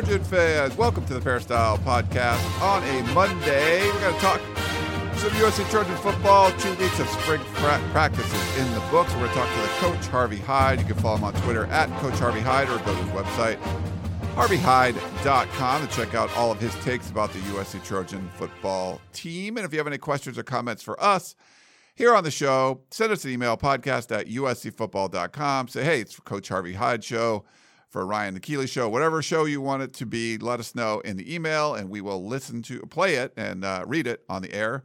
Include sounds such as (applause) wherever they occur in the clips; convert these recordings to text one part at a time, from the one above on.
Trojan fans. Welcome to the Peristyle Podcast on a Monday. We're going to talk some USC Trojan football. Two weeks of spring pra- practices in the books. We're going to talk to the coach, Harvey Hyde. You can follow him on Twitter at Coach Harvey Hyde or go to his website, harveyhyde.com, to check out all of his takes about the USC Trojan football team. And if you have any questions or comments for us, here on the show, send us an email, podcast at uscfootball.com. Say, hey, it's Coach Harvey Hyde show, for Ryan the Keeley show, whatever show you want it to be, let us know in the email and we will listen to, play it and uh, read it on the air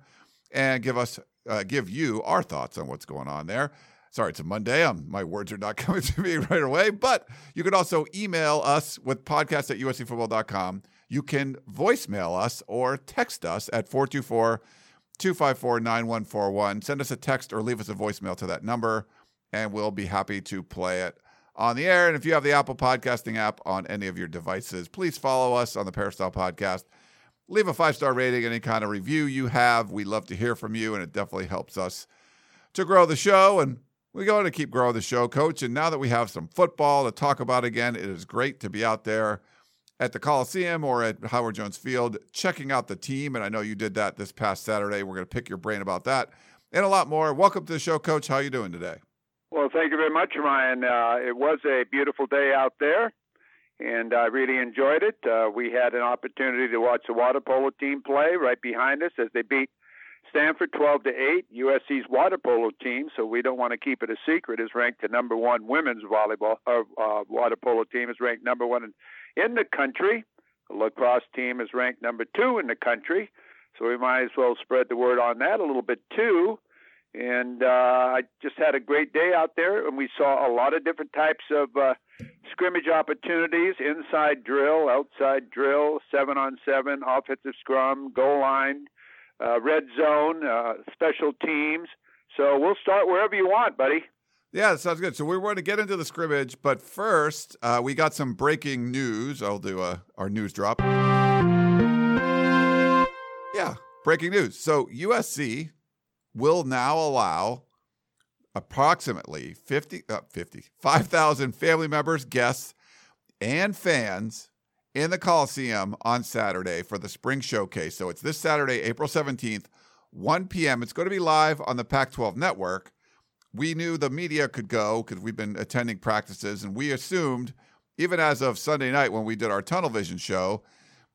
and give us, uh, give you our thoughts on what's going on there. Sorry, it's a Monday. Um, my words are not (laughs) coming to me right away, but you can also email us with podcast at uscfootball.com. You can voicemail us or text us at 424- 254 9141. Send us a text or leave us a voicemail to that number, and we'll be happy to play it on the air. And if you have the Apple Podcasting app on any of your devices, please follow us on the Peristyle Podcast. Leave a five star rating, any kind of review you have. We love to hear from you, and it definitely helps us to grow the show. And we're going to keep growing the show, Coach. And now that we have some football to talk about again, it is great to be out there at the Coliseum or at Howard Jones Field, checking out the team. And I know you did that this past Saturday. We're going to pick your brain about that and a lot more. Welcome to the show, Coach. How are you doing today? Well, thank you very much, Ryan. Uh, it was a beautiful day out there, and I really enjoyed it. Uh, we had an opportunity to watch the water polo team play right behind us as they beat Stanford 12 to 8. USC's water polo team, so we don't want to keep it a secret, is ranked the number one women's volleyball or uh, water polo team is ranked number one in in the country. The lacrosse team is ranked number two in the country, so we might as well spread the word on that a little bit too. And uh, I just had a great day out there, and we saw a lot of different types of uh, scrimmage opportunities: inside drill, outside drill, seven on seven, offensive scrum, goal line, uh, red zone, uh, special teams. So we'll start wherever you want, buddy. Yeah, that sounds good. So we want to get into the scrimmage, but first, uh, we got some breaking news. I'll do uh, our news drop. Yeah, breaking news. So USC will now allow approximately 50, uh, 50 5,000 family members, guests, and fans in the Coliseum on Saturday for the spring showcase. So it's this Saturday, April 17th, 1 p.m. It's going to be live on the Pac 12 network we knew the media could go because we've been attending practices, and we assumed, even as of Sunday night when we did our tunnel vision show,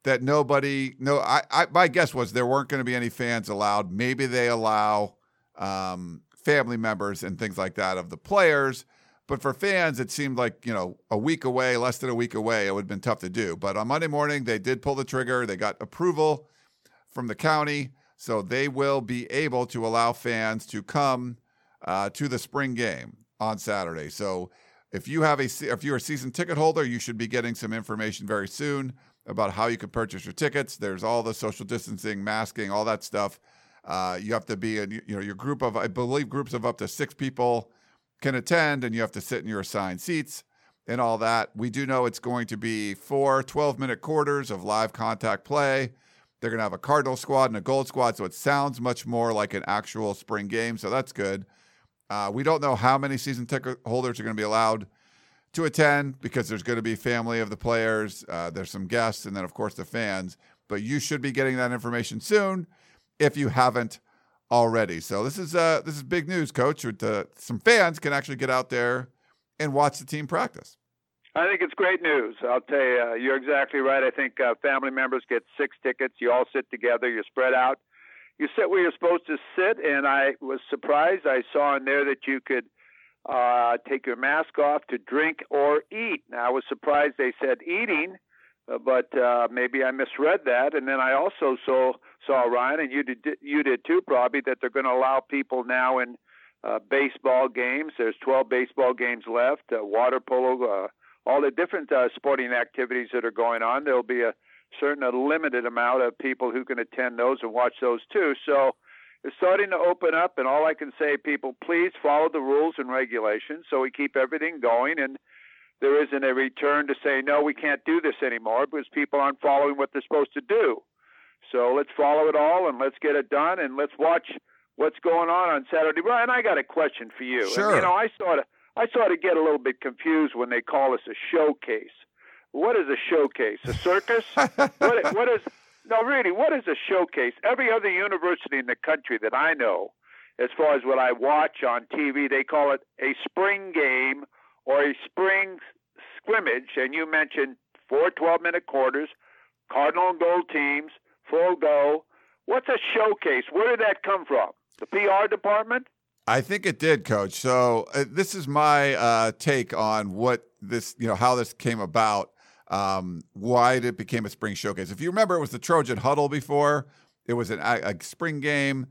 that nobody, no, I, I my guess was there weren't going to be any fans allowed. Maybe they allow um, family members and things like that of the players. But for fans, it seemed like, you know, a week away, less than a week away, it would have been tough to do. But on Monday morning, they did pull the trigger. They got approval from the county. So they will be able to allow fans to come uh, to the spring game on Saturday. So if you have a if you're a season ticket holder, you should be getting some information very soon about how you can purchase your tickets. There's all the social distancing, masking, all that stuff. Uh, you have to be in you know your group of I believe groups of up to six people can attend, and you have to sit in your assigned seats and all that. We do know it's going to be four 12 minute quarters of live contact play. They're going to have a Cardinal squad and a Gold squad, so it sounds much more like an actual spring game. So that's good. Uh, we don't know how many season ticket holders are going to be allowed to attend because there's going to be family of the players, uh, there's some guests, and then of course the fans. But you should be getting that information soon if you haven't already. So this is uh, this is big news, Coach. With some fans can actually get out there and watch the team practice. I think it's great news. I'll tell you, uh, you're exactly right. I think uh, family members get six tickets. You all sit together. You're spread out you sit where you're supposed to sit, and I was surprised. I saw in there that you could uh, take your mask off to drink or eat. Now, I was surprised they said eating, uh, but uh, maybe I misread that. And then I also saw saw Ryan, and you did you did too, probably that they're going to allow people now in uh, baseball games. There's 12 baseball games left, uh, water polo, uh, all the different uh, sporting activities that are going on. There'll be a certain a limited amount of people who can attend those and watch those too. So it's starting to open up, and all I can say, people, please follow the rules and regulations so we keep everything going and there isn't a return to say no, we can't do this anymore because people aren't following what they're supposed to do. So let's follow it all and let's get it done and let's watch what's going on on Saturday. Brian, I got a question for you. Sure. And, you know, I sort of I sort of get a little bit confused when they call us a showcase. What is a showcase? A circus? (laughs) what, what is no really? What is a showcase? Every other university in the country that I know, as far as what I watch on TV, they call it a spring game or a spring scrimmage. And you mentioned four 12-minute quarters, Cardinal and Gold teams, full go. What's a showcase? Where did that come from? The PR department? I think it did, Coach. So uh, this is my uh, take on what this, you know, how this came about, um, why it became a spring showcase. If you remember, it was the Trojan Huddle before. It was an, a, a spring game.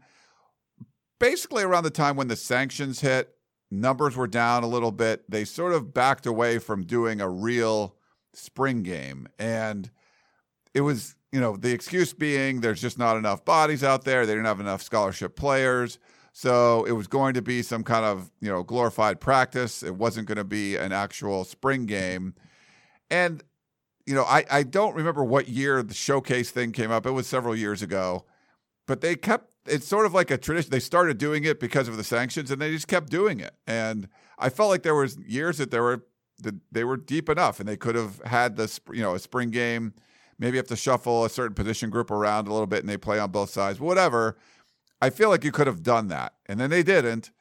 Basically, around the time when the sanctions hit, numbers were down a little bit. They sort of backed away from doing a real spring game, and it was, you know, the excuse being there's just not enough bodies out there. They didn't have enough scholarship players. So it was going to be some kind of, you know, glorified practice. It wasn't going to be an actual spring game. And, you know, I, I don't remember what year the showcase thing came up. It was several years ago. But they kept it's sort of like a tradition. They started doing it because of the sanctions and they just kept doing it. And I felt like there was years that there were that they were deep enough and they could have had this, you know, a spring game. Maybe have to shuffle a certain position group around a little bit and they play on both sides, whatever I feel like you could have done that. And then they didn't.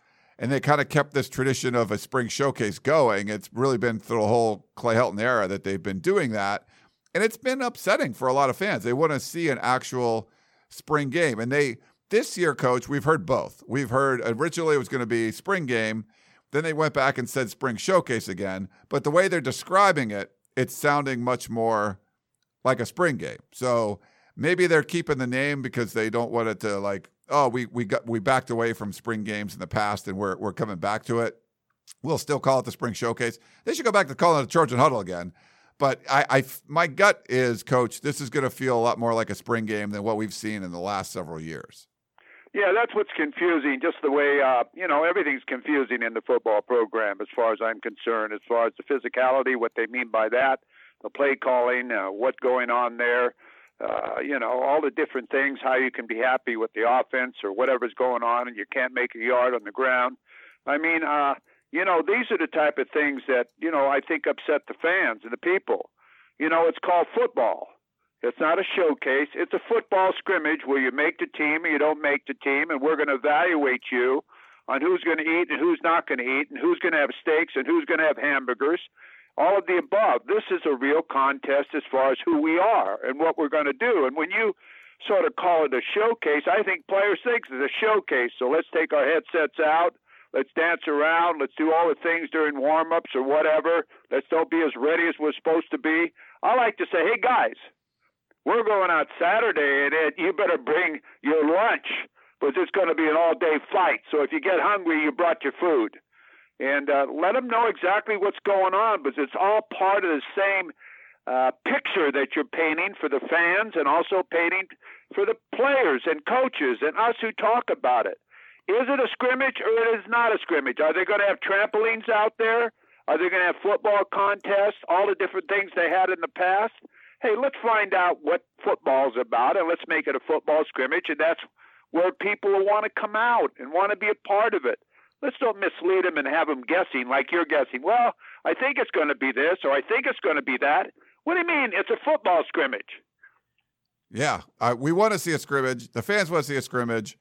And they kind of kept this tradition of a spring showcase going. It's really been through the whole Clay Helton era that they've been doing that. And it's been upsetting for a lot of fans. They want to see an actual spring game. And they, this year, coach, we've heard both. We've heard originally it was going to be spring game. Then they went back and said spring showcase again. But the way they're describing it, it's sounding much more like a spring game. So maybe they're keeping the name because they don't want it to like oh, we we got we backed away from spring games in the past and we're we're coming back to it. We'll still call it the spring showcase. They should go back to calling it a Trojan huddle again. But I, I my gut is, coach, this is going to feel a lot more like a spring game than what we've seen in the last several years. Yeah, that's what's confusing. Just the way uh, you know everything's confusing in the football program, as far as I'm concerned. As far as the physicality, what they mean by that, the play calling, uh, what's going on there uh, you know, all the different things, how you can be happy with the offense or whatever's going on and you can't make a yard on the ground. I mean, uh, you know, these are the type of things that, you know, I think upset the fans and the people. You know, it's called football. It's not a showcase. It's a football scrimmage where you make the team or you don't make the team, and we're going to evaluate you on who's going to eat and who's not going to eat, and who's going to have steaks and who's going to have hamburgers, all of the above. This is a real contest as far as who we are and what we're going to do. And when you sort of call it a showcase, I think players think it's a showcase. So let's take our headsets out. Let's dance around. Let's do all the things during warm ups or whatever. Let's don't be as ready as we're supposed to be. I like to say, hey, guys, we're going out Saturday, and it, you better bring your lunch because it's going to be an all day fight. So if you get hungry, you brought your food and uh, let them know exactly what's going on because it's all part of the same uh, picture that you're painting for the fans and also painting for the players and coaches and us who talk about it. Is it a scrimmage or it is not a scrimmage? Are they going to have trampolines out there? Are they going to have football contests? All the different things they had in the past? Hey, let's find out what football's about and let's make it a football scrimmage. And that's where people will want to come out and want to be a part of it. Let's don't mislead them and have them guessing like you're guessing. Well, I think it's going to be this or I think it's going to be that. What do you mean? It's a football scrimmage. Yeah, uh, we want to see a scrimmage. The fans want to see a scrimmage.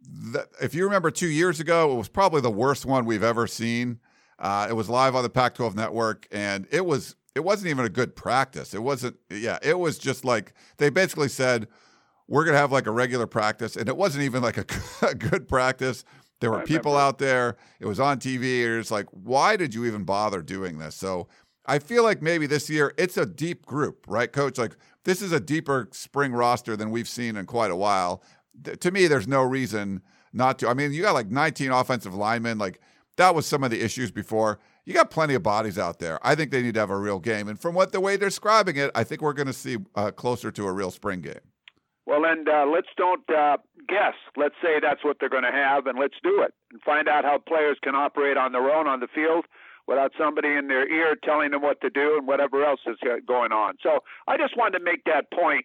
The, if you remember two years ago, it was probably the worst one we've ever seen. Uh, it was live on the Pac-12 network, and it was it wasn't even a good practice. It wasn't. Yeah, it was just like they basically said we're gonna have like a regular practice, and it wasn't even like a, (laughs) a good practice. There were people out there. It was on TV. It's like, why did you even bother doing this? So I feel like maybe this year it's a deep group, right, Coach? Like this is a deeper spring roster than we've seen in quite a while. to me, there's no reason not to. I mean, you got like 19 offensive linemen. Like that was some of the issues before. you got plenty of bodies out there. I think they need to have a real game. And from what the way they're describing it, I think we're going to see uh, closer to a real spring game. Well, and uh, let's don't uh, guess. Let's say that's what they're going to have, and let's do it and find out how players can operate on their own on the field without somebody in their ear telling them what to do and whatever else is going on. So I just wanted to make that point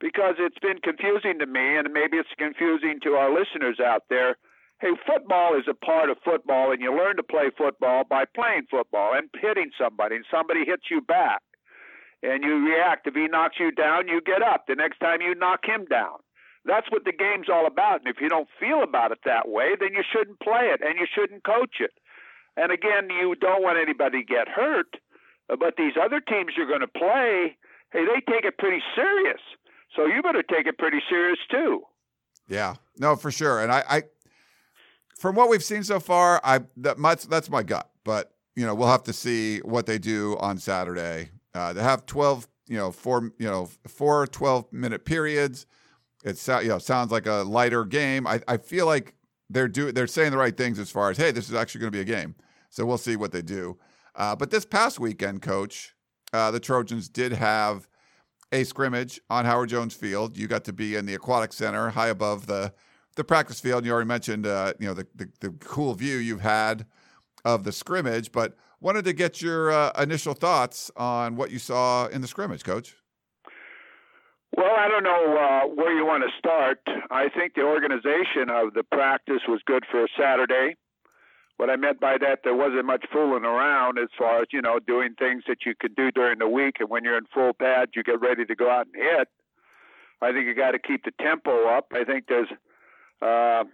because it's been confusing to me, and maybe it's confusing to our listeners out there. Hey, football is a part of football, and you learn to play football by playing football and hitting somebody, and somebody hits you back, and you react. If he knocks you down, you get up. The next time you knock him down. That's what the game's all about. And if you don't feel about it that way, then you shouldn't play it and you shouldn't coach it. And again, you don't want anybody to get hurt, but these other teams you're going to play, hey, they take it pretty serious. So you better take it pretty serious too. Yeah, no, for sure. And I, I from what we've seen so far, I that my, that's my gut. But you know, we'll have to see what they do on Saturday. Uh, they have twelve, you know, four, you know, four 12 minute periods. It you know sounds like a lighter game. I, I feel like they're do they're saying the right things as far as hey, this is actually going to be a game. So we'll see what they do. Uh, but this past weekend, coach, uh, the Trojans did have a scrimmage on Howard Jones Field. You got to be in the aquatic center, high above the the practice field. You already mentioned, uh, you know, the, the, the cool view you've had of the scrimmage, but wanted to get your uh, initial thoughts on what you saw in the scrimmage, Coach. Well, I don't know uh, where you want to start. I think the organization of the practice was good for a Saturday. What I meant by that, there wasn't much fooling around as far as, you know, doing things that you could do during the week. And when you're in full pads, you get ready to go out and hit. I think you got to keep the tempo up. I think there's, uh,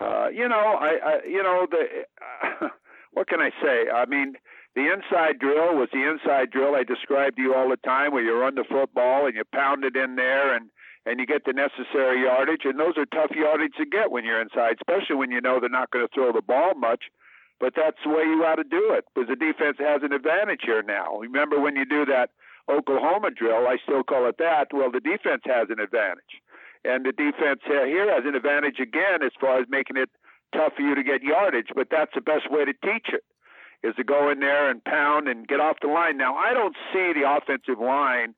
uh, you know, I, I you know, the, uh, (laughs) what can I say? I mean, the inside drill was the inside drill I described to you all the time, where you run the football and you pound it in there and and you get the necessary yardage. And those are tough yardage to get when you're inside, especially when you know they're not going to throw the ball much. But that's the way you ought to do it because the defense has an advantage here now. Remember when you do that Oklahoma drill, I still call it that. Well, the defense has an advantage. And the defense here has an advantage again as far as making it tough for you to get yardage, but that's the best way to teach it is to go in there and pound and get off the line. Now, I don't see the offensive line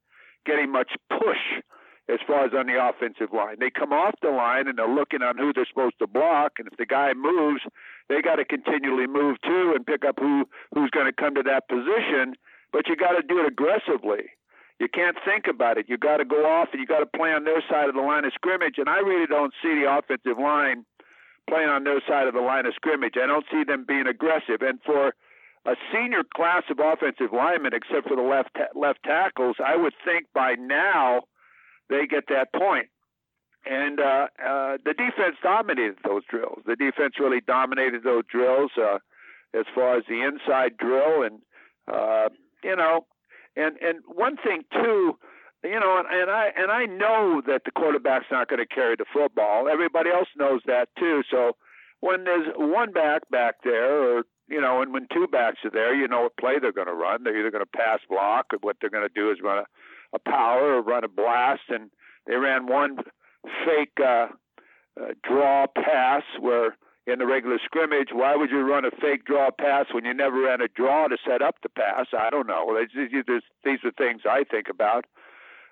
getting much push as far as on the offensive line. They come off the line and they're looking on who they're supposed to block, and if the guy moves, they got to continually move too and pick up who who's going to come to that position. But you got to do it aggressively. You can't think about it. You got to go off and you got to play on their side of the line of scrimmage. And I really don't see the offensive line playing on their side of the line of scrimmage. I don't see them being aggressive. And for a senior class of offensive linemen, except for the left ta- left tackles, I would think by now they get that point. And uh, uh, the defense dominated those drills. The defense really dominated those drills uh, as far as the inside drill, and uh, you know, and and one thing too, you know, and, and I and I know that the quarterback's not going to carry the football. Everybody else knows that too. So when there's one back back there, or you know, and when two backs are there, you know what play they're going to run. They're either going to pass block, or what they're going to do is run a a power or run a blast, and they ran one fake uh, uh, draw pass where in the regular scrimmage, why would you run a fake draw pass when you never ran a draw to set up the pass? I don't know. These are things I think about.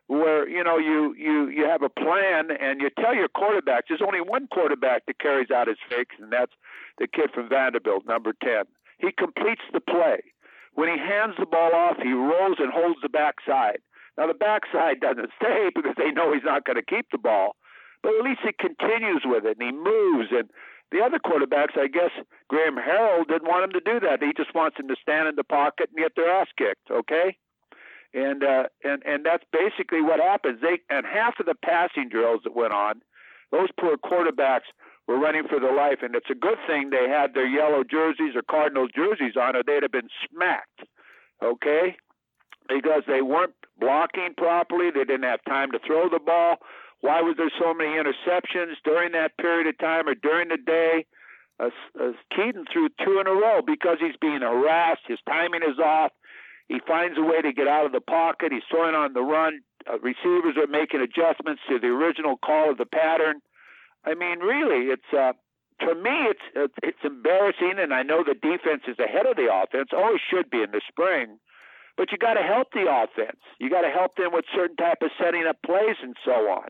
Where you know you you you have a plan and you tell your quarterbacks there's only one quarterback that carries out his fakes and that's the kid from Vanderbilt, number ten. He completes the play. When he hands the ball off, he rolls and holds the backside. Now the backside doesn't (laughs) stay because they know he's not going to keep the ball, but at least he continues with it and he moves. And the other quarterbacks, I guess Graham Harrell didn't want him to do that. He just wants them to stand in the pocket and get their ass kicked. Okay. And uh, and and that's basically what happens. They and half of the passing drills that went on, those poor quarterbacks were running for their life. And it's a good thing they had their yellow jerseys or Cardinals jerseys on, or they'd have been smacked. Okay, because they weren't blocking properly. They didn't have time to throw the ball. Why was there so many interceptions during that period of time or during the day? Uh, uh, Kedon threw two in a row because he's being harassed. His timing is off. He finds a way to get out of the pocket. He's throwing on the run. Uh, receivers are making adjustments to the original call of the pattern. I mean, really, it's uh, to me, it's it's embarrassing, and I know the defense is ahead of the offense. Always should be in the spring, but you got to help the offense. You got to help them with certain type of setting up plays and so on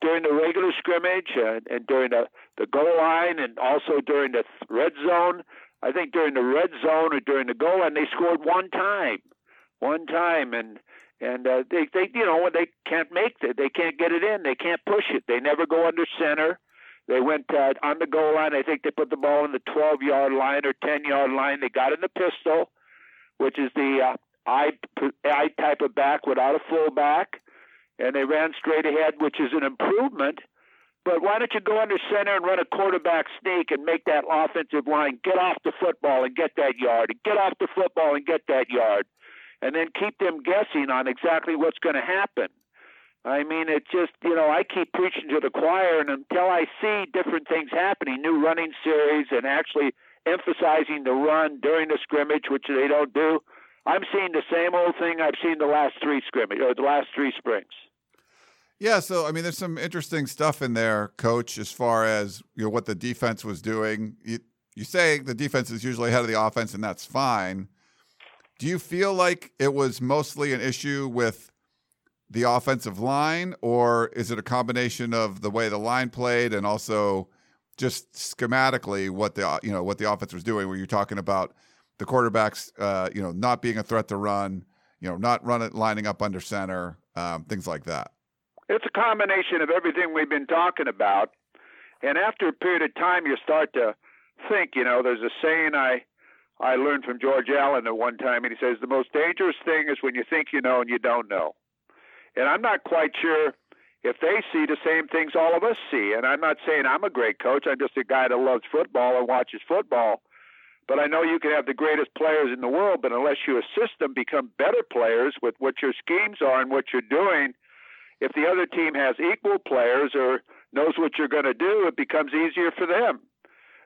during the regular scrimmage and, and during the the goal line, and also during the red zone. I think during the red zone or during the goal line, they scored one time, one time, and and uh, they they you know when they can't make it, they can't get it in, they can't push it, they never go under center. They went uh, on the goal line. I think they put the ball in the 12 yard line or 10 yard line. They got in the pistol, which is the uh, I I type of back without a fullback, and they ran straight ahead, which is an improvement. But why don't you go under center and run a quarterback sneak and make that offensive line get off the football and get that yard, and get off the football and get that yard, and then keep them guessing on exactly what's going to happen. I mean, it just, you know, I keep preaching to the choir, and until I see different things happening, new running series, and actually emphasizing the run during the scrimmage, which they don't do, I'm seeing the same old thing I've seen the last three scrimmage or the last three springs. Yeah, so I mean, there's some interesting stuff in there, Coach, as far as you know what the defense was doing. You, you say the defense is usually ahead of the offense, and that's fine. Do you feel like it was mostly an issue with the offensive line, or is it a combination of the way the line played and also just schematically what the you know what the offense was doing? Where you're talking about the quarterbacks, uh, you know, not being a threat to run, you know, not running lining up under center, um, things like that. It's a combination of everything we've been talking about. And after a period of time, you start to think, you know, there's a saying I I learned from George Allen at one time, and he says the most dangerous thing is when you think you know and you don't know. And I'm not quite sure if they see the same things all of us see. And I'm not saying I'm a great coach. I'm just a guy that loves football and watches football. But I know you can have the greatest players in the world, but unless you assist them become better players with what your schemes are and what you're doing, if the other team has equal players or knows what you're going to do, it becomes easier for them.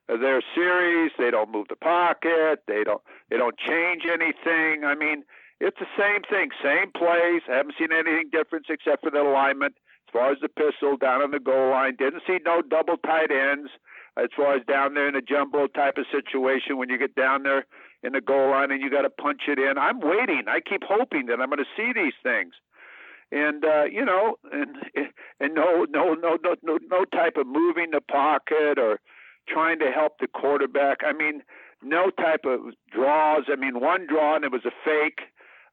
They're series. They don't move the pocket. They don't. They don't change anything. I mean, it's the same thing, same plays. I haven't seen anything different except for the alignment. As far as the pistol down on the goal line, didn't see no double tight ends. As far as down there in a jumbo type of situation, when you get down there in the goal line and you got to punch it in, I'm waiting. I keep hoping that I'm going to see these things and uh, you know, and and no, no, no, no, no, no type of moving the pocket or trying to help the quarterback. I mean, no type of draws. I mean, one draw and it was a fake.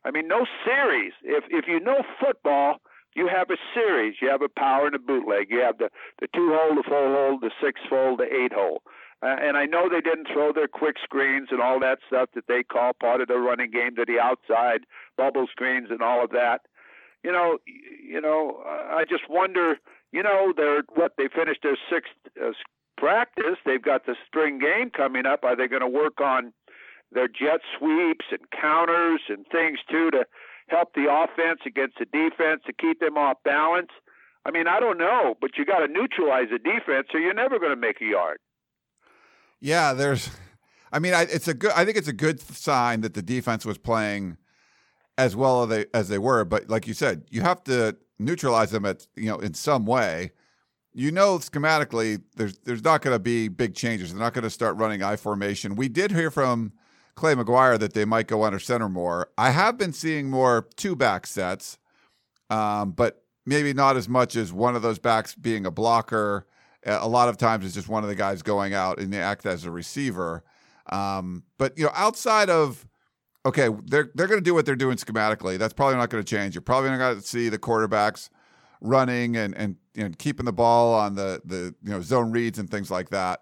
I mean, no series. If if you know football, you have a series. You have a power and a bootleg. You have the the two hole, the four hole, the six hole, the eight hole. Uh, and I know they didn't throw their quick screens and all that stuff that they call part of the running game to the outside, bubble screens and all of that you know, you know, I just wonder. You know, they're what they finished their sixth uh, practice. They've got the spring game coming up. Are they going to work on their jet sweeps and counters and things too to help the offense against the defense to keep them off balance? I mean, I don't know, but you got to neutralize the defense, or you're never going to make a yard. Yeah, there's. I mean, I, it's a good. I think it's a good sign that the defense was playing as well as they as they were. But like you said, you have to neutralize them at you know in some way. You know, schematically, there's there's not going to be big changes. They're not going to start running I formation. We did hear from Clay McGuire that they might go under center more. I have been seeing more two back sets, um, but maybe not as much as one of those backs being a blocker. A lot of times, it's just one of the guys going out and they act as a receiver. Um, but you know, outside of okay, they're they're going to do what they're doing schematically. That's probably not going to change. You're probably not going to see the quarterbacks running and and you know, keeping the ball on the the you know zone reads and things like that.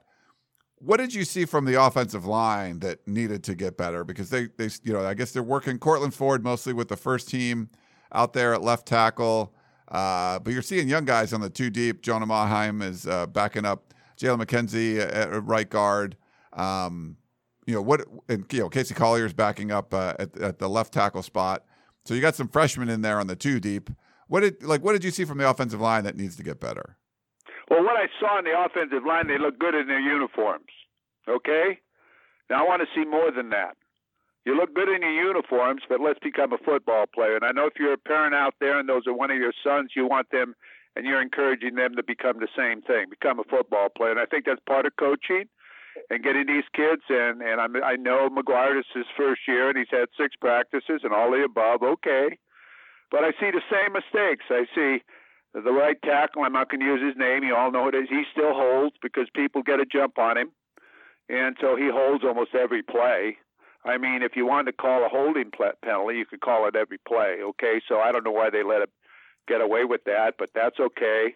What did you see from the offensive line that needed to get better? Because they they you know I guess they're working Courtland Ford mostly with the first team out there at left tackle. Uh, but you're seeing young guys on the two deep. Jonah Monheim is uh, backing up Jalen McKenzie at right guard. Um, you know what and you know Casey Collier is backing up uh, at, at the left tackle spot. So you got some freshmen in there on the two deep. What did like what did you see from the offensive line that needs to get better? Well, what I saw in the offensive line, they look good in their uniforms. Okay, now I want to see more than that. You look good in your uniforms, but let's become a football player. And I know if you're a parent out there and those are one of your sons, you want them and you're encouraging them to become the same thing, become a football player. And I think that's part of coaching and getting these kids. And and I'm, I know McGuire is his first year, and he's had six practices and all the above. Okay, but I see the same mistakes. I see the right tackle. I'm not going to use his name. You all know it is. He still holds because people get a jump on him, and so he holds almost every play. I mean, if you wanted to call a holding penalty, you could call it every play. Okay, so I don't know why they let him get away with that, but that's okay.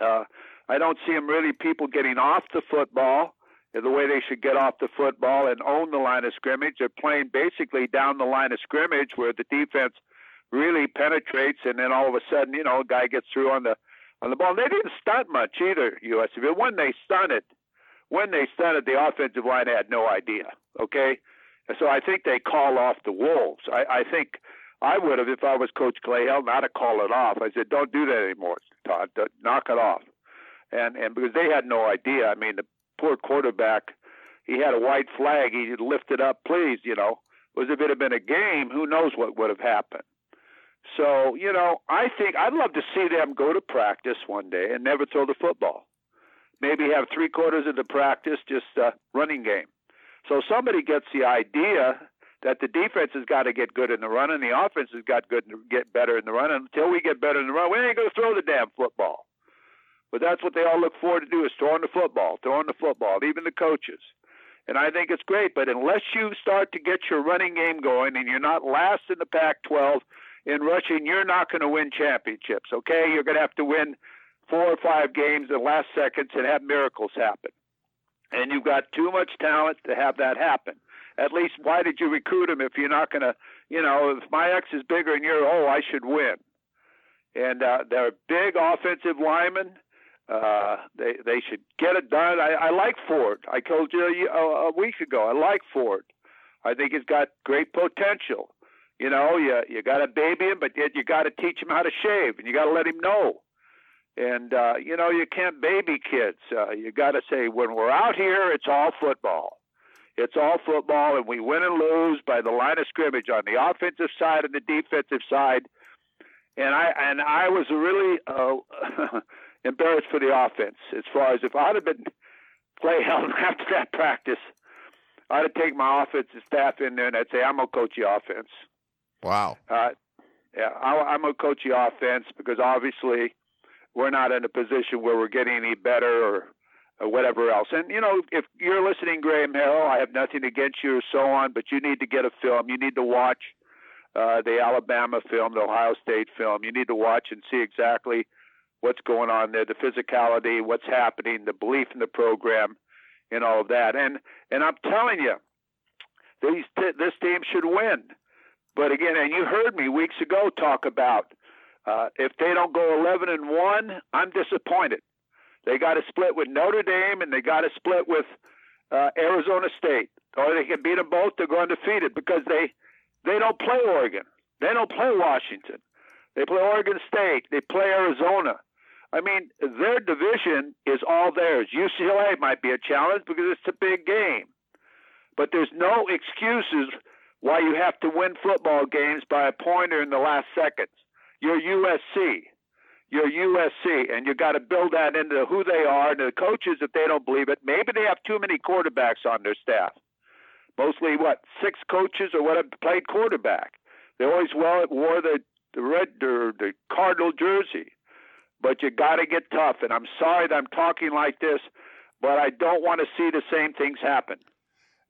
Uh, I don't see him really people getting off the football the way they should get off the football and own the line of scrimmage. They're playing basically down the line of scrimmage where the defense really penetrates, and then all of a sudden, you know, a guy gets through on the on the ball. They didn't stunt much either, USC. But when they stunted, when they stunted, the offensive line had no idea. Okay, and so I think they call off the Wolves. I, I think I would have, if I was Coach Clay not to call it off. I said, don't do that anymore, Todd. Knock it off. And and because they had no idea. I mean, the poor quarterback, he had a white flag. He lifted up, please. You know, was if it had been a game, who knows what would have happened. So, you know, I think I'd love to see them go to practice one day and never throw the football. Maybe have three quarters of the practice just a running game. So somebody gets the idea that the defense has got to get good in the run and the offense has got good to get better in the run. Until we get better in the run, we ain't going to throw the damn football. But that's what they all look forward to do is throwing the football, throwing the football, even the coaches. And I think it's great. But unless you start to get your running game going and you're not last in the Pac 12 in rushing, you're not going to win championships, okay? You're going to have to win four or five games in the last seconds and have miracles happen. And you've got too much talent to have that happen. At least, why did you recruit him if you're not going to, you know, if my ex is bigger and you're, oh, I should win. And uh, they're big offensive linemen. Uh, they they should get it done. I, I like Ford. I told you a, a week ago. I like Ford. I think he's got great potential. You know, you you got to baby him, but yet you got to teach him how to shave, and you got to let him know. And uh, you know, you can't baby kids. Uh, you got to say when we're out here, it's all football. It's all football, and we win and lose by the line of scrimmage on the offensive side and the defensive side. And I and I was really uh, (laughs) embarrassed for the offense as far as if I'd have been (laughs) Clay Helton (laughs) after that practice, I'd have taken my offensive staff in there and I'd say, I'm gonna coach the offense. Wow. Uh, yeah, I, am a coach the offense because obviously we're not in a position where we're getting any better or, or whatever else. And you know, if you're listening, Graham Hill, I have nothing against you or so on, but you need to get a film. You need to watch uh, the Alabama film, the Ohio State film. You need to watch and see exactly what's going on there, the physicality, what's happening, the belief in the program, and all of that. And and I'm telling you, these t- this team should win. But again, and you heard me weeks ago talk about uh, if they don't go 11 and one, I'm disappointed. They got to split with Notre Dame and they got to split with uh, Arizona State, or they can beat them both. They're going undefeated because they they don't play Oregon, they don't play Washington, they play Oregon State, they play Arizona. I mean, their division is all theirs. UCLA might be a challenge because it's a big game, but there's no excuses why you have to win football games by a pointer in the last seconds. You're USC. You're USC, and you got to build that into who they are. And the coaches, if they don't believe it, maybe they have too many quarterbacks on their staff. Mostly, what six coaches or what have played quarterback. They always well wore the the red or the cardinal jersey. But you got to get tough. And I'm sorry that I'm talking like this, but I don't want to see the same things happen.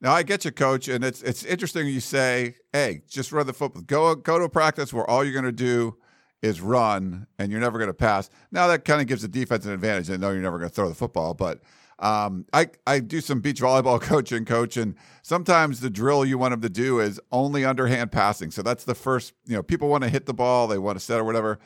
Now I get you, coach, and it's it's interesting. You say, "Hey, just run the football. Go go to a practice where all you're going to do is run, and you're never going to pass." Now that kind of gives the defense an advantage. They know you're never going to throw the football, but um, I I do some beach volleyball (laughs) coaching, coach, and sometimes the drill you want them to do is only underhand passing. So that's the first. You know, people want to hit the ball, they want to set or whatever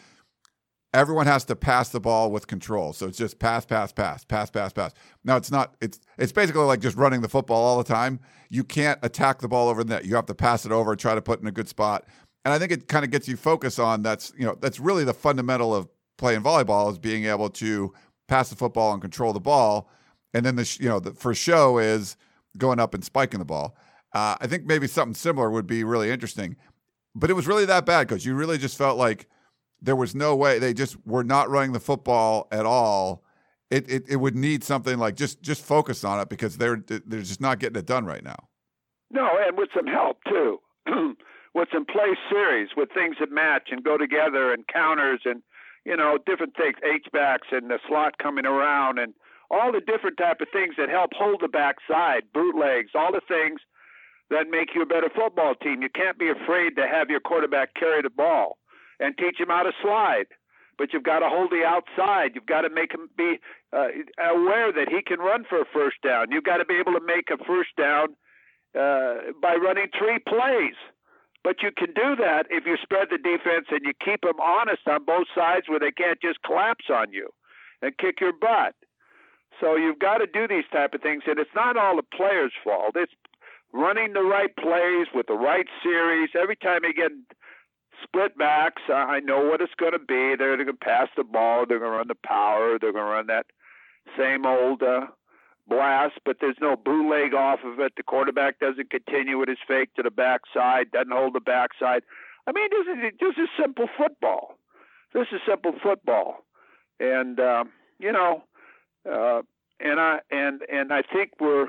everyone has to pass the ball with control. So it's just pass, pass, pass, pass, pass, pass. Now it's not. It's it's basically like just running the football all the time. You can't attack the ball over the net. You have to pass it over, try to put in a good spot. And I think it kind of gets you focused on that's you know that's really the fundamental of playing volleyball is being able to pass the football and control the ball. And then the you know the for show is going up and spiking the ball. Uh, I think maybe something similar would be really interesting. But it was really that bad because you really just felt like there was no way they just were not running the football at all. It, it, it would need something like just just focus on it because they're they're just not getting it done right now. No, and with some help too, (clears throat) with some play series, with things that match and go together, and counters, and you know different things, H backs and the slot coming around, and all the different type of things that help hold the backside, bootlegs, all the things that make you a better football team. You can't be afraid to have your quarterback carry the ball and teach him how to slide. But you've got to hold the outside. You've got to make him be uh, aware that he can run for a first down. You've got to be able to make a first down uh, by running three plays. But you can do that if you spread the defense and you keep them honest on both sides where they can't just collapse on you and kick your butt. So you've got to do these type of things, and it's not all the players' fault. It's running the right plays with the right series. Every time you get split backs, I know what it's going to be. They're going to pass the ball. They're going to run the power. They're going to run that same old uh, blast, but there's no bootleg off of it. The quarterback doesn't continue with his fake to the backside, doesn't hold the backside. I mean, this is this is simple football. This is simple football, and uh, you know, uh, and I and and I think we're uh,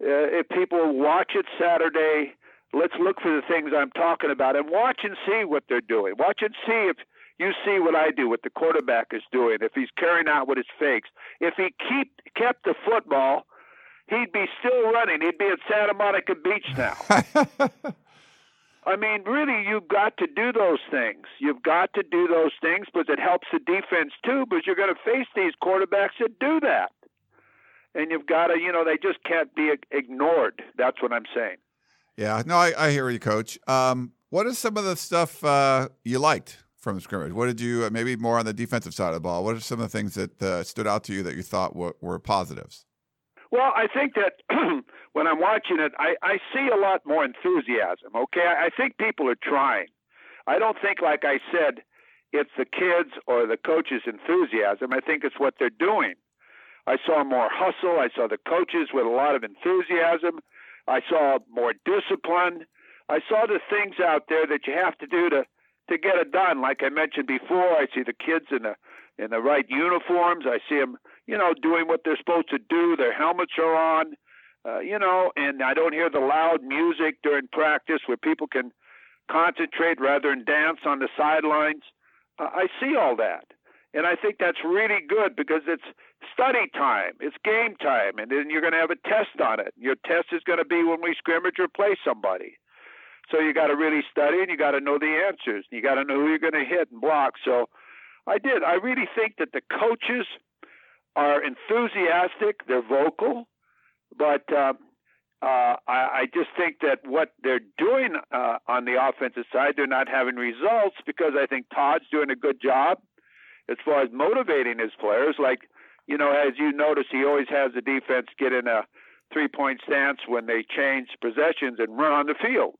if people watch it Saturday, let's look for the things I'm talking about and watch and see what they're doing. Watch and see if you see what I do, what the quarterback is doing, if he's carrying out with his fakes. If he keep kept the football, he'd be still running. He'd be at Santa Monica Beach now. (laughs) I mean, really, you've got to do those things. You've got to do those things because it helps the defense too. Because you're going to face these quarterbacks that do that, and you've got to, you know, they just can't be ignored. That's what I'm saying. Yeah, no, I, I hear you, Coach. Um, what is some of the stuff uh, you liked from the scrimmage? What did you uh, maybe more on the defensive side of the ball? What are some of the things that uh, stood out to you that you thought were, were positives? Well, I think that (clears throat) when I'm watching it, I, I see a lot more enthusiasm. Okay, I, I think people are trying. I don't think, like I said, it's the kids or the coaches' enthusiasm. I think it's what they're doing. I saw more hustle. I saw the coaches with a lot of enthusiasm. I saw more discipline. I saw the things out there that you have to do to to get it done. Like I mentioned before, I see the kids in the in the right uniforms. I see them, you know, doing what they're supposed to do. Their helmets are on, uh, you know, and I don't hear the loud music during practice where people can concentrate rather than dance on the sidelines. Uh, I see all that. And I think that's really good because it's study time, it's game time, and then you're going to have a test on it. Your test is going to be when we scrimmage or play somebody. So you got to really study and you got to know the answers. You got to know who you're going to hit and block. So I did. I really think that the coaches are enthusiastic. They're vocal, but uh, uh, I, I just think that what they're doing uh, on the offensive side, they're not having results because I think Todd's doing a good job as far as motivating his players. Like, you know, as you notice, he always has the defense get in a three point stance when they change possessions and run on the field.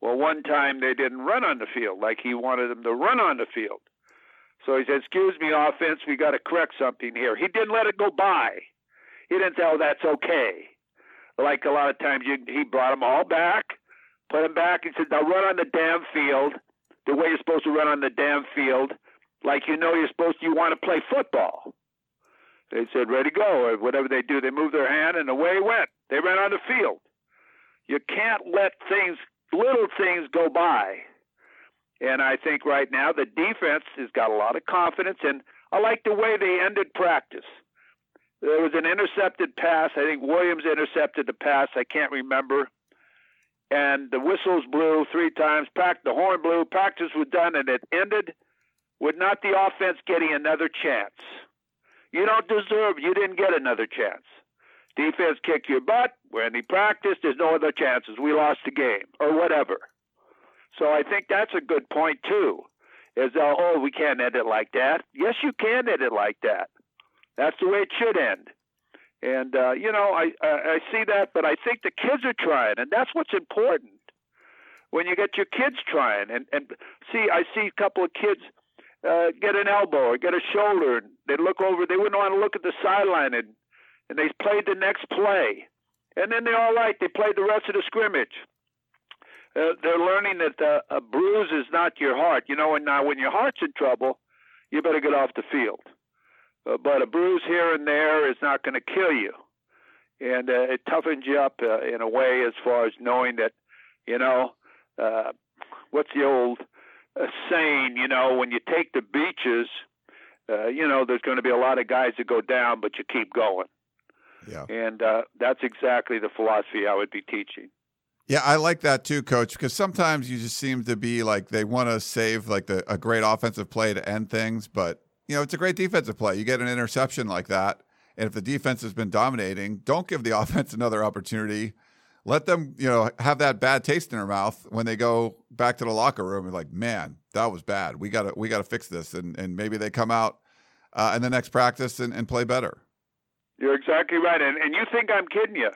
Well, one time they didn't run on the field like he wanted them to run on the field. So he said, Excuse me, offense, we got to correct something here. He didn't let it go by. He didn't say, Oh, that's okay. Like a lot of times, you, he brought them all back, put them back, and said, Now run on the damn field the way you're supposed to run on the damn field, like you know you're supposed to, you want to play football. They said, Ready, go. Or whatever they do, they move their hand, and away he went. They ran on the field. You can't let things little things go by. And I think right now the defense has got a lot of confidence, and I like the way they ended practice. There was an intercepted pass. I think Williams intercepted the pass. I can't remember. And the whistles blew three times. The horn blew. Practice was done, and it ended with not the offense getting another chance. You don't deserve. You didn't get another chance. Defense kick your butt. When he practice. there's no other chances. We lost the game or whatever. So I think that's a good point too. Is uh, oh we can't end it like that? Yes, you can end it like that. That's the way it should end. And uh, you know I, I I see that, but I think the kids are trying, and that's what's important. When you get your kids trying, and and see, I see a couple of kids uh, get an elbow or get a shoulder, and they look over. They wouldn't want to look at the sideline and and they played the next play. And then they're all right. They played the rest of the scrimmage. Uh, they're learning that uh, a bruise is not your heart. You know, and now when your heart's in trouble, you better get off the field. Uh, but a bruise here and there is not going to kill you, and uh, it toughens you up uh, in a way as far as knowing that, you know, uh, what's the old uh, saying? You know, when you take the beaches, uh, you know, there's going to be a lot of guys that go down, but you keep going. Yeah. And uh, that's exactly the philosophy I would be teaching. Yeah, I like that too, coach, because sometimes you just seem to be like they want to save like the, a great offensive play to end things, but you know, it's a great defensive play. You get an interception like that, and if the defense has been dominating, don't give the (laughs) offense another opportunity. Let them, you know, have that bad taste in their mouth when they go back to the locker room and like, man, that was bad. We got to we got to fix this, and and maybe they come out uh, in the next practice and, and play better. You're exactly right, and and you think I'm kidding you?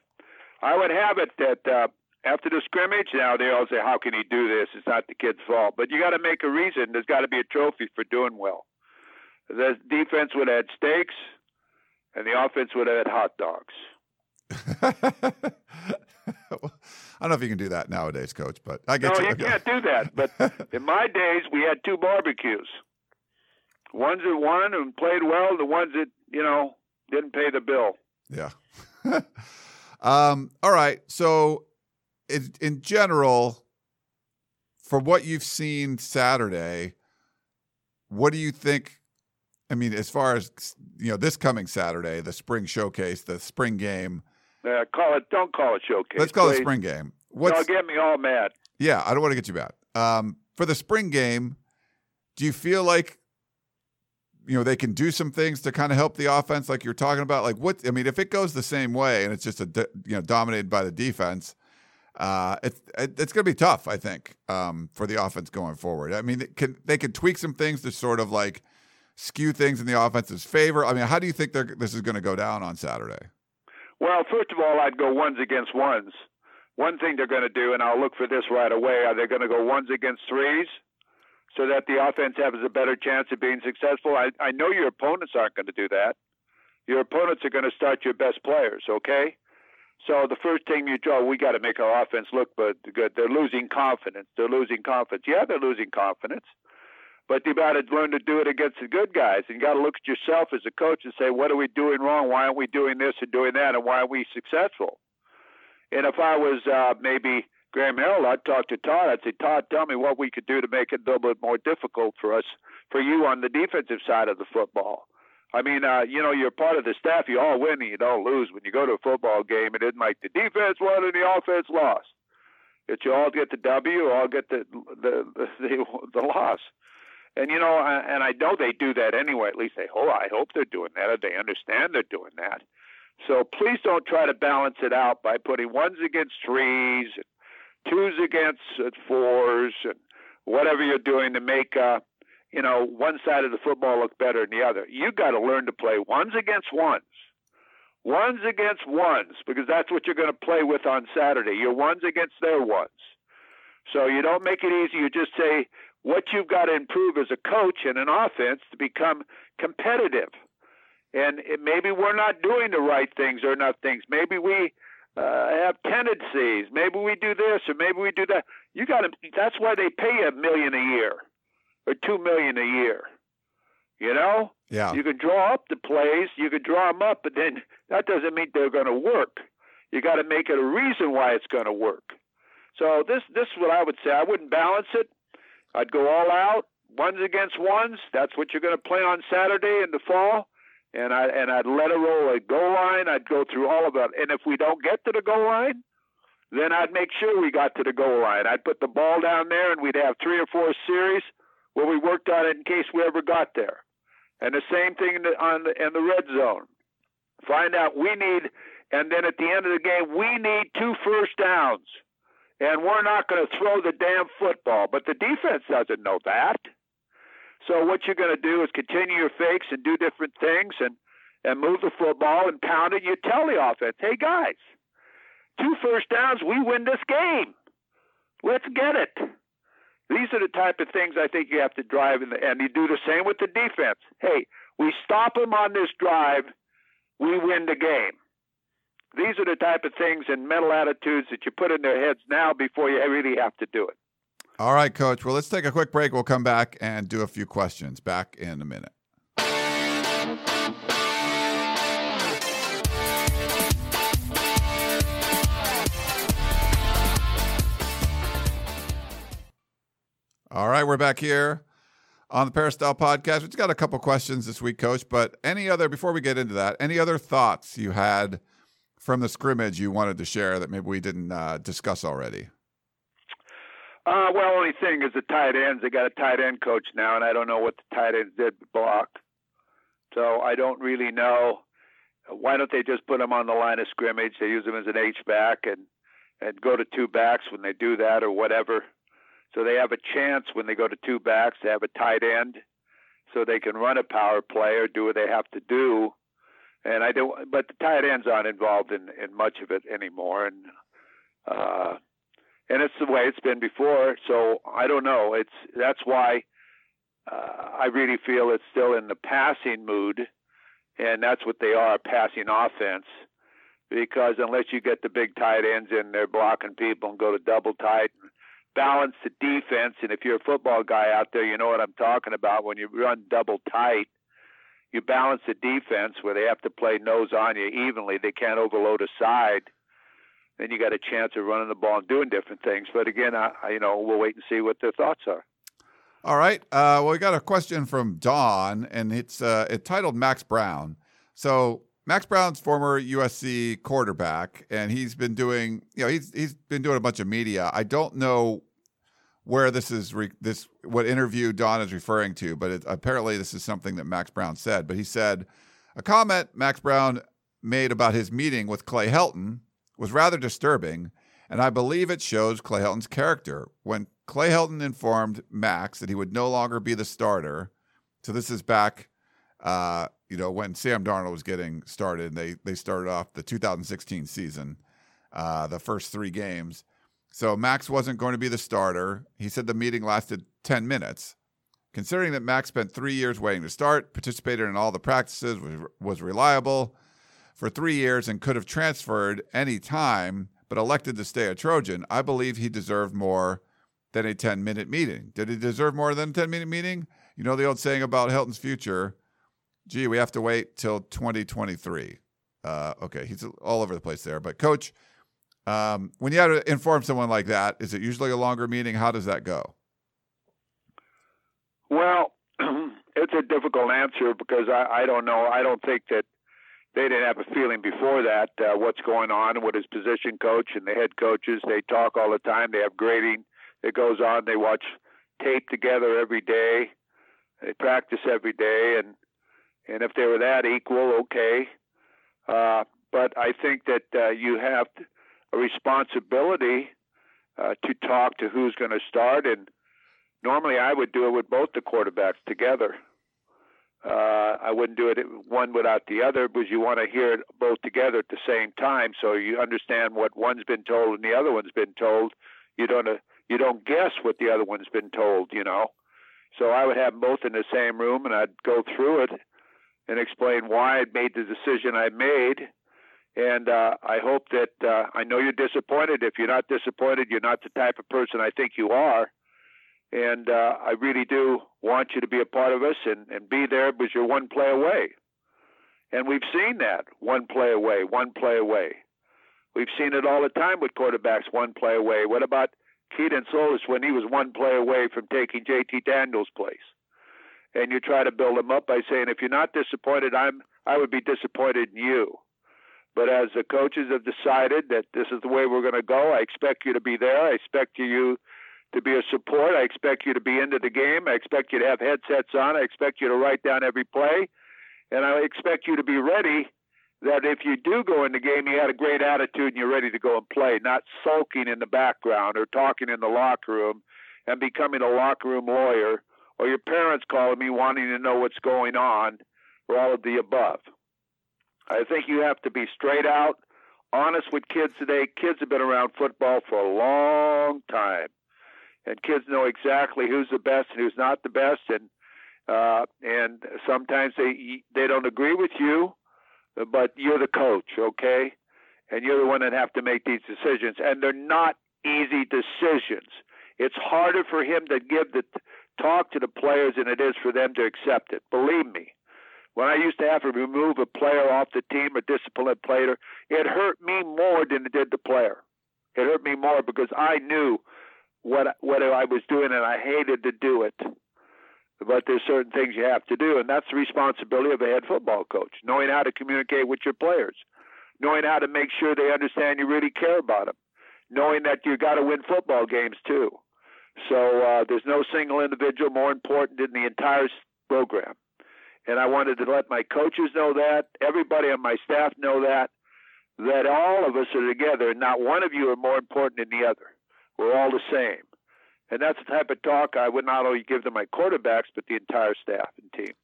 I would have it that uh, after the scrimmage, now they all say, "How can he do this? It's not the kid's fault." But you got to make a reason. There's got to be a trophy for doing well. The defense would have had steaks, and the offense would have had hot dogs. (laughs) (laughs) I don't know if you can do that nowadays, Coach, but I get no, you. you can't do that. But (laughs) in my days, we had two barbecues. Ones that won and played well, the ones that you know didn't pay the bill. Yeah. (laughs) um, all right. So, in, in general, for what you've seen Saturday, what do you think? I mean, as far as you know, this coming Saturday, the spring showcase, the spring game. Uh, call it. Don't call it showcase. Let's call please. it spring game. What's, Don't get me all mad. Yeah, I don't want to get you mad. Um, for the spring game, do you feel like you know they can do some things to kind of help the offense like you're talking about like what i mean if it goes the same way and it's just a you know dominated by the defense uh it's it's going to be tough i think um for the offense going forward i mean can they can tweak some things to sort of like skew things in the offense's favor i mean how do you think this is going to go down on saturday well first of all i'd go ones against ones one thing they're going to do and i'll look for this right away are they going to go ones against threes so that the offense has a better chance of being successful. I, I know your opponents aren't going to do that. Your opponents are going to start your best players, okay? So the first thing you draw, we got to make our offense look good. They're losing confidence. They're losing confidence. Yeah, they're losing confidence. But you got to learn to do it against the good guys. And you got to look at yourself as a coach and say, what are we doing wrong? Why aren't we doing this and doing that? And why are we successful? And if I was uh, maybe Graham Harrell, I'd talk to Todd. I'd say, Todd, tell me what we could do to make it a little bit more difficult for us, for you on the defensive side of the football. I mean, uh, you know, you're part of the staff. You all win and you don't lose. When you go to a football game, it isn't like the defense won and the offense lost. It's you all get the W, all get the the (laughs) the, the loss. And you know, and I know they do that anyway. At least they hope. I hope they're doing that, or they understand they're doing that. So please don't try to balance it out by putting ones against threes twos against fours and whatever you're doing to make uh, you know one side of the football look better than the other. You got to learn to play ones against ones, ones against ones, because that's what you're going to play with on Saturday. Your ones against their ones. So you don't make it easy. You just say what you've got to improve as a coach and an offense to become competitive. And it, maybe we're not doing the right things or not things. Maybe we uh, have tendencies. Maybe we do this or maybe we do that. You got to. That's why they pay you a million a year or two million a year. You know. Yeah. You can draw up the plays. You can draw them up, but then that doesn't mean they're going to work. You got to make it a reason why it's going to work. So this this is what I would say. I wouldn't balance it. I'd go all out, ones against ones. That's what you're going to play on Saturday in the fall and I and I'd let it roll a goal line. I'd go through all of that, and if we don't get to the goal line, then I'd make sure we got to the goal line. I'd put the ball down there, and we'd have three or four series where we worked on it in case we ever got there. And the same thing in the, on the, in the red zone. Find out we need, and then at the end of the game, we need two first downs, and we're not going to throw the damn football. But the defense doesn't know that. So what you're going to do is continue your fakes and do different things and and move the football and pound it. You tell the offense, hey guys, two first downs, we win this game. Let's get it. These are the type of things I think you have to drive, in the, and you do the same with the defense. Hey, we stop them on this drive, we win the game. These are the type of things and mental attitudes that you put in their heads now before you really have to do it. All right, coach. Well, let's take a quick break. We'll come back and do a few questions. Back in a minute. All right, we're back here on the Peristyle podcast. We've got a couple questions this week, Coach. But any other before we get into that, any other thoughts you had from the scrimmage you wanted to share that maybe we didn't uh, discuss already? Uh, well, only thing is the tight ends. They got a tight end coach now, and I don't know what the tight ends did block. So I don't really know. Why don't they just put them on the line of scrimmage? They use them as an H back and and go to two backs when they do that or whatever. So they have a chance when they go to two backs to have a tight end, so they can run a power play or do what they have to do. And I do, but the tight ends aren't involved in in much of it anymore, and uh, and it's the way it's been before. So I don't know. It's that's why uh, I really feel it's still in the passing mood, and that's what they are, passing offense. Because unless you get the big tight ends in there blocking people and go to double tight and balance the defense. And if you're a football guy out there, you know what I'm talking about. When you run double tight, you balance the defense where they have to play nose on you evenly. They can't overload a side. Then you got a chance of running the ball and doing different things. But again, I, you know we'll wait and see what their thoughts are. All right. Uh, well, we got a question from Don, and it's uh, it titled Max Brown. So Max Brown's former USC quarterback, and he's been doing, you know, he's he's been doing a bunch of media. I don't know where this is re- this what interview Don is referring to, but it, apparently this is something that Max Brown said. But he said a comment Max Brown made about his meeting with Clay Helton was rather disturbing, and I believe it shows Clay Helton's character. When Clay Helton informed Max that he would no longer be the starter, so this is back uh, you know, when Sam Darnold was getting started, they they started off the 2016 season, uh, the first three games. So Max wasn't going to be the starter. He said the meeting lasted 10 minutes. Considering that Max spent three years waiting to start, participated in all the practices, was, was reliable for three years, and could have transferred any time, but elected to stay a Trojan, I believe he deserved more than a 10 minute meeting. Did he deserve more than a 10 minute meeting? You know the old saying about Helton's future gee, we have to wait till 2023. Uh, okay, he's all over the place there. But, coach, um, when you have to inform someone like that, is it usually a longer meeting? How does that go? Well, (clears throat) it's a difficult answer because I, I don't know. I don't think that they didn't have a feeling before that uh, what's going on with his position coach and the head coaches. They talk all the time. They have grading that goes on. They watch tape together every day. They practice every day, and and if they were that equal, okay. Uh, but I think that uh, you have a responsibility uh, to talk to who's going to start, and normally I would do it with both the quarterbacks together. Uh, I wouldn't do it one without the other because you want to hear it both together at the same time, so you understand what one's been told and the other one's been told. You don't uh, you don't guess what the other one's been told, you know. So I would have both in the same room, and I'd go through it and explain why I made the decision I made. And uh, I hope that uh, I know you're disappointed. If you're not disappointed, you're not the type of person I think you are. And uh, I really do want you to be a part of us and, and be there because you're one play away. And we've seen that one play away, one play away. We've seen it all the time with quarterbacks, one play away. What about Kedon Slovis when he was one play away from taking JT Daniels' place? and you try to build him up by saying, if you're not disappointed, I'm I would be disappointed in you. But as the coaches have decided that this is the way we're going to go, I expect you to be there. I expect you to be a support. I expect you to be into the game. I expect you to have headsets on. I expect you to write down every play. And I expect you to be ready that if you do go in the game, you had a great attitude and you're ready to go and play, not sulking in the background or talking in the locker room and becoming a locker room lawyer or your parents calling me wanting to know what's going on, or all of the above. I think you have to be straight out, honest with kids today. Kids have been around football for a long time, and kids know exactly who's the best and who's not the best, and uh, and sometimes they they don't agree with you, but you're the coach, okay? and you're the one that have to make these decisions, and they're not easy decisions. It's harder for him to give the talk to the players than it is for them to accept it. Believe me. When I used to have to remove a player off the team a player, it hurt me more than it did the player. It hurt me more because I knew what what I was doing and I hated to do it. But there's certain things you have to do, and that's the responsibility of a head football coach, knowing how to communicate with your players, knowing how to make sure they understand you really care about them, knowing that you got to win football games too. So uh, there's no single individual more important than the entire program. And I wanted to let my coaches know that, everybody on my staff know that, that all of us are together, and not one of you are more important than the other. We're all the same. And that's the type of talk I would not only give to my quarterbacks, but the entire staff and team.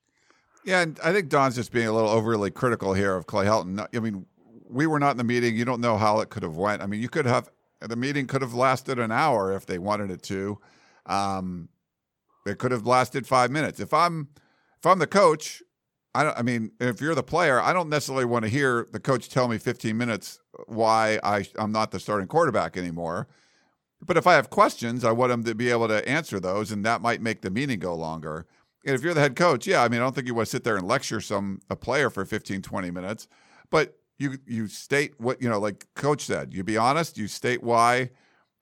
Yeah, and I think Don's just being a little overly critical here of Clay Helton. I mean, we were not in the meeting. You don't know how it could have went. I mean, you could have the meeting could have lasted an hour if they wanted it to. Um, it could have lasted five minutes. If I'm if I'm the coach, I don't. I mean, if you're the player, I don't necessarily want to hear the coach tell me 15 minutes why I I'm not the starting quarterback anymore. But if I have questions, I want him to be able to answer those, and that might make the meeting go longer. And if you're the head coach, yeah, I mean, I don't think you want to sit there and lecture some a player for 15, 20 minutes, but you you state what you know, like Coach said. You be honest. You state why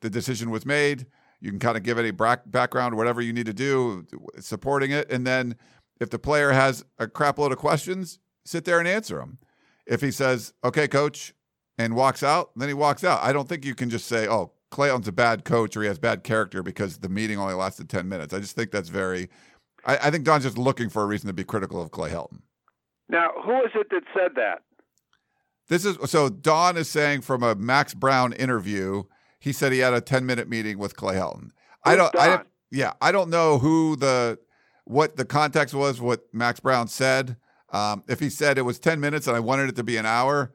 the decision was made. You can kind of give any background, whatever you need to do, supporting it, and then if the player has a crap load of questions, sit there and answer them. If he says, "Okay, coach," and walks out, then he walks out. I don't think you can just say, "Oh, Clay Helton's a bad coach or he has bad character because the meeting only lasted ten minutes." I just think that's very. I, I think Don's just looking for a reason to be critical of Clay Helton. Now, who is it that said that? This is so Don is saying from a Max Brown interview, he said he had a 10 minute meeting with Clay Helton. Who's I don't Don? I yeah, I don't know who the what the context was what Max Brown said. Um, if he said it was 10 minutes and I wanted it to be an hour,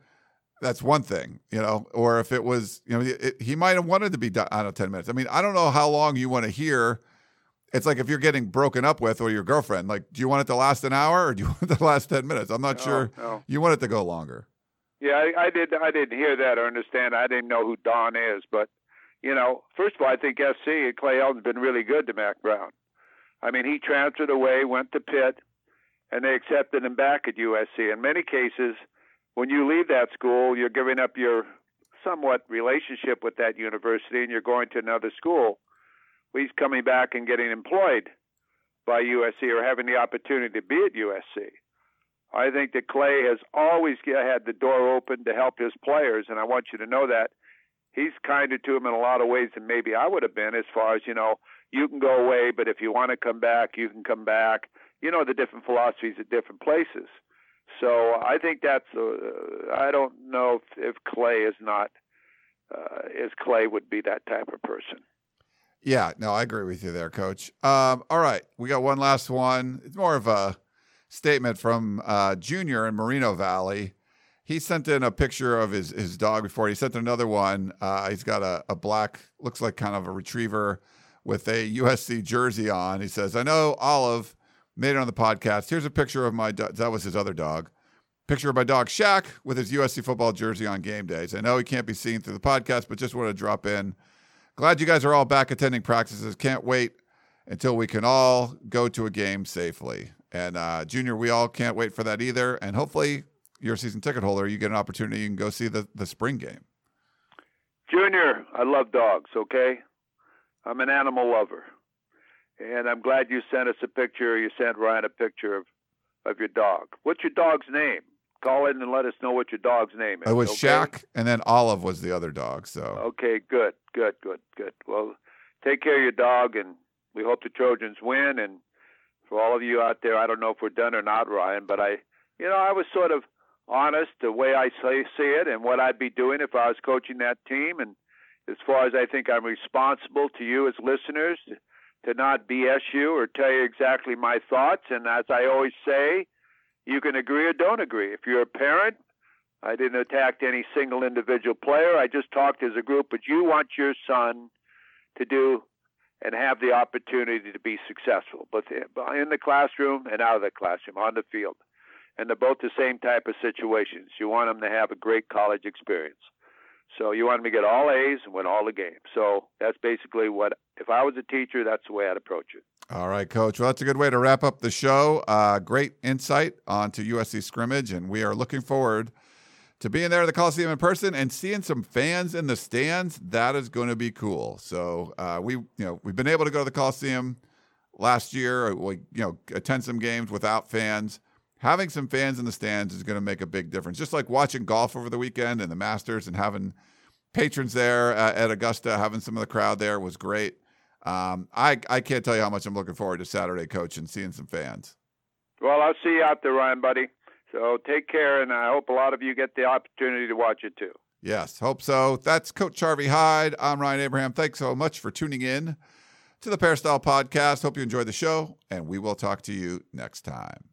that's one thing, you know, or if it was, you know, it, he might have wanted to be done out of 10 minutes. I mean, I don't know how long you want to hear. It's like if you're getting broken up with or your girlfriend, like, do you want it to last an hour or do you (laughs) want it to last 10 minutes? I'm not No, sure. no. You want it to go longer. Yeah, I, I did. I didn't hear that or understand. I didn't know who Don is, but you know, first of all, I think SC and Clay Helton's been really good to Max Brown. I mean, he transferred away, went to Pitt, and they accepted him back at USC. In many cases, when you leave that school, you're giving up your somewhat relationship with that university, and you're going to another school. He's coming back and getting employed by USC or having the opportunity to be at USC. I think that Clay has always had the door open to help his players, and I want you to know that he's kinder to them in a lot of ways than maybe I would have been. As far as you know, you can go away, but if you want to come back, you can come back. You know the different philosophies at different places. So I think that's. Uh, I don't know if, if Clay is not. Uh, Clay would be that type of person. Yeah, no, I agree with you there, Coach. Um, all right, we got one last one. It's more of a statement from uh, Junior in Moreno Valley. He sent in a picture of his his dog before. He sent another one. Uh, he's got a, a black, looks like kind of a retriever with a USC jersey on. He says, "I know Olive made it on the podcast. Here's a picture of my dog. That was his other dog. Picture of my dog Shaq with his USC football jersey on game days. I know he can't be seen through the podcast, but just want to drop in. Glad you guys are all back attending practices. Can't wait until we can all go to a game safely. And uh, Junior, we all can't wait for that either. And hopefully, you're a season ticket holder. You get an opportunity. You can go see the the spring game. Junior, I love dogs, okay? I'm an animal lover. And I'm glad you sent us a picture, you sent Ryan a picture of, of your dog. What's your dog's name? Call in and let us know what your dog's name is. It was okay? Shaq, and then Olive was the other dog. So Okay, good, good, good, good. Well, take care of your dog, and we hope the Trojans win. And for all of you out there, I don't know if we're done or not, Ryan, but I, you know, I was sort of honest the way I say, see it and what I'd be doing if I was coaching that team. And as far as I think I'm responsible to you as listeners to, not BS you or tell you exactly my thoughts. And as I always say, you can agree or don't agree. If you're a parent, I didn't attack any single individual player. I just talked as a group, but you want your son to do and have the opportunity to be successful, both in the classroom and out of the classroom, on the field. and they're both the same type of situations. You want them to have a great college experience. So you want them to get all A's and win all the games. So that's basically what, if I was a teacher, that's the way I'd approach it. All right, Coach. Well, that's a good way to wrap up the show. Uh, great insight onto USC scrimmage, and we are looking forward to being there at the Coliseum in person and seeing some fans in the stands. That is going to be cool. So uh, we, you know, we've been able to go to the Coliseum last year. We, you know, attend some games without fans. Having some fans in the stands is going to make a big difference. Just like watching golf over the weekend and the Masters and having patrons there at Augusta, having some of the crowd there was great. Um, I I can't tell you how much I'm looking forward to Saturday, Coach, and seeing some fans. Well, I'll see you out there, Ryan, buddy. So take care, and I hope a lot of you get the opportunity to watch it too. Yes, hope so. That's Coach Harvey Hyde. I'm Ryan Abraham. Thanks so much for tuning in to the Peristyle Podcast. Hope you enjoyed the show, and we will talk to you next time.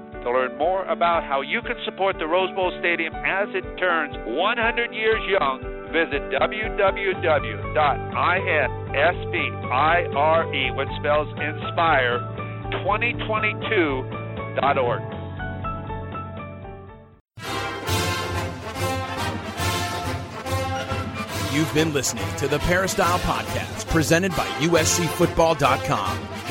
To learn more about how you can support the Rose Bowl Stadium as it turns 100 years young, visit www.inspire, which spells inspire, 2022.org. You've been listening to the Peristyle Podcast presented by USCFootball.com.